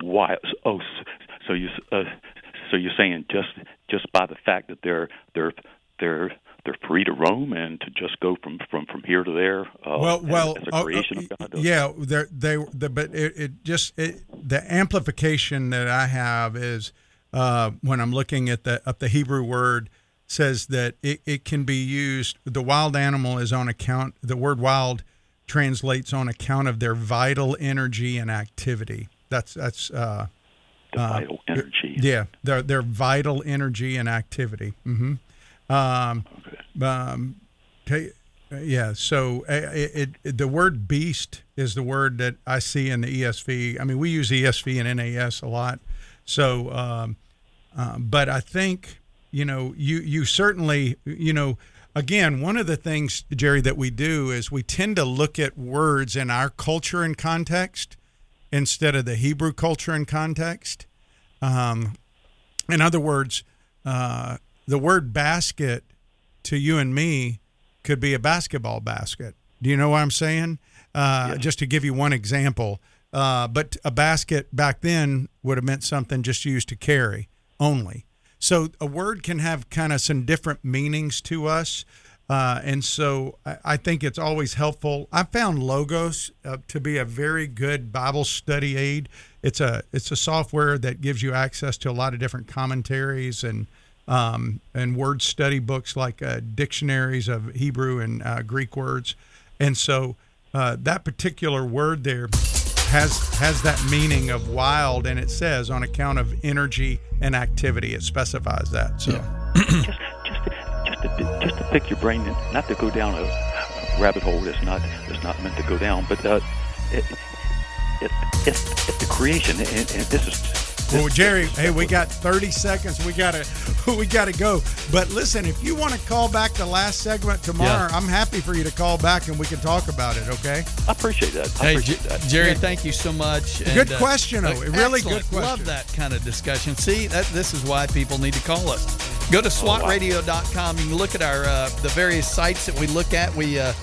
[SPEAKER 13] Wild. Oh, so- you uh, so you're saying just just by the fact that they're they're they're they're free to roam and to just go from from from here to there. Uh,
[SPEAKER 4] well, well,
[SPEAKER 13] as, a
[SPEAKER 4] uh,
[SPEAKER 13] creation
[SPEAKER 4] uh,
[SPEAKER 13] of God.
[SPEAKER 4] yeah, they they the, but it, it just it, the amplification that I have is uh, when I'm looking at the up the Hebrew word says that it, it can be used. The wild animal is on account. The word wild translates on account of their vital energy and activity. That's that's uh,
[SPEAKER 13] the vital energy.
[SPEAKER 4] Yeah, their their vital energy and activity. Mm-hmm. Um. Um, t- yeah. So uh, it, it, the word beast is the word that I see in the ESV. I mean, we use ESV and NAS a lot. So, um, uh, but I think you know you you certainly you know again one of the things Jerry that we do is we tend to look at words in our culture and context instead of the Hebrew culture and context. Um, in other words, uh, the word basket to you and me could be a basketball basket. Do you know what I'm saying? Uh,
[SPEAKER 13] Yes.
[SPEAKER 4] Just to give you one example. Uh, but a basket back then would have meant something just used to carry only. So a word can have kind of some different meanings to us. Uh, and so I, I think it's always helpful. I found Logos uh, to be a very good Bible study aid. It's a it's a software that gives you access to a lot of different commentaries and um, and word study books like uh, dictionaries of Hebrew and uh, Greek words. And so uh, that particular word there has has that meaning of wild, and it says on account of energy and activity. It specifies that. So.
[SPEAKER 13] just, just, to, just, to, just to pick your brain, and not to go down a rabbit hole that's not that's not meant to go down, but uh, it, it, it, it's the creation, and, and this is
[SPEAKER 4] Well, Jerry, hey, we got 30 seconds. We gotta, we gotta go. But listen, if you want to call back the last segment tomorrow,
[SPEAKER 3] Yeah.
[SPEAKER 4] I'm happy for you to call back and we can talk about it. Okay?
[SPEAKER 13] I appreciate that. I
[SPEAKER 3] Hey,
[SPEAKER 13] appreciate
[SPEAKER 3] J-
[SPEAKER 13] that.
[SPEAKER 3] Jerry, thank you so much.
[SPEAKER 4] Good question, though. Really good
[SPEAKER 3] excellent.
[SPEAKER 4] question.
[SPEAKER 3] Love that kind of discussion. See, that this is why people need to call us. Go to
[SPEAKER 13] Oh, wow.
[SPEAKER 3] swatradio.com. You can look at our uh, the various sites that we look at. We uh,